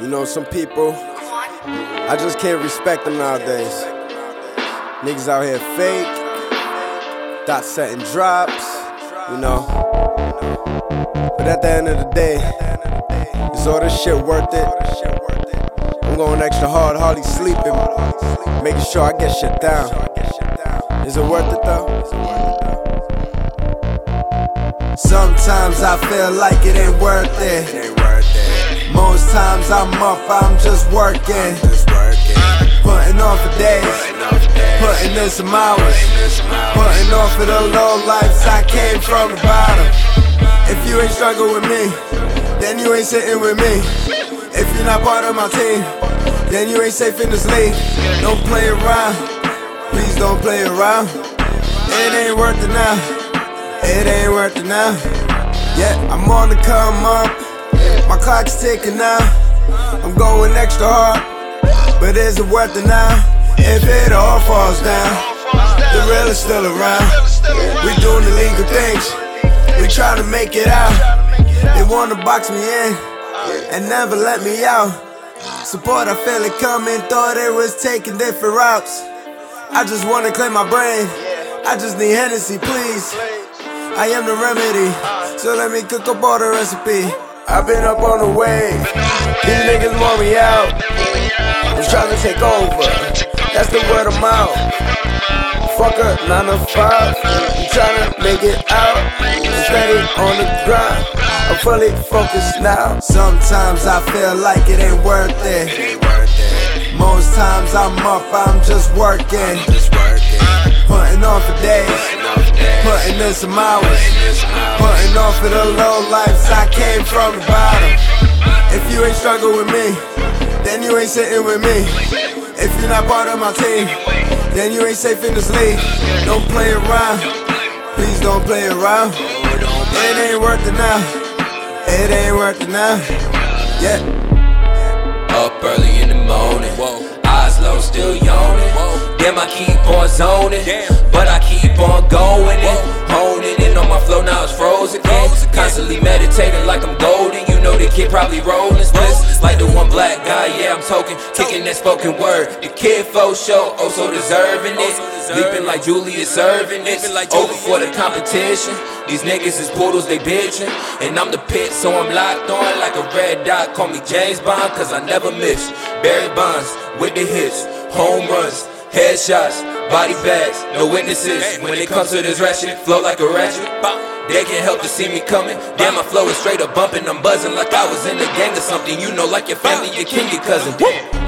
You know, some people, I just can't respect them nowadays. Niggas out here fake, dot setting drops, you know. But at the end of the day, is all this shit worth it? I'm going extra hard, hardly sleeping, making sure I get shit down. Is it worth it though? Sometimes I feel like it ain't worth it. Most times I'm up, I'm just working. Putting on for days, putting in some hours, putting on for the low lives I came from the bottom. If you ain't struggling with me, then you ain't sitting with me. If you're not part of my team, then you ain't safe in this league. Don't play around, please don't play around. It ain't worth it now, it ain't worth it now. Yeah, I'm on the come up. My clock's ticking now. I'm going extra hard, but is it worth it now? If it all falls down, the real is still around. We doing illegal things, we try to make it out. They wanna box me in and never let me out. Support, I feel it coming, thought it was taking different routes. I just wanna clear my brain, I just need Hennessy, please. I am the remedy, so let me cook up all the recipe. I've been up on the wave. These niggas want me out. I'm trying to take over. That's the word of mouth. Fuck a 9 to 5. I'm trying to make it out. Steady on the grind. I'm fully focused now. Sometimes I feel like it ain't worth it. Most times I'm up, I'm just working. Putting on for days. Putting in some hours. Putting on for the low lives I came from the bottom. If you ain't struggle with me, then you ain't sitting with me. If you're not part of my team, then you ain't safe in this league. Don't play around. Please don't play around. It ain't worth it now. It ain't worth it now. Yeah. Up early in the morning, eyes low, still yawning. Damn, I keep on zoning, but I keep on going and honing in on my flow. Now it's frozen again. Constantly meditating like I'm golden. You know the kid probably rolling splits like the one black guy. Yeah, I'm token, kicking that spoken word. The kid fo show, oh so deserving it. Leaping like Julius serving it. Over for the competition. These niggas is poodles, they bitchin'. And I'm the pit, so I'm locked on like a red dot. Call me James Bond, cause I never miss. Barry Bonds with the hits, home runs. Headshots, body bags, no witnesses. When it comes to this ratchet, flow like a ratchet. They can't help to see me coming. Damn, my flow is straight up bumping. I'm buzzing like I was in the gang or something. You know, like your family, your king, your cousin. Woo!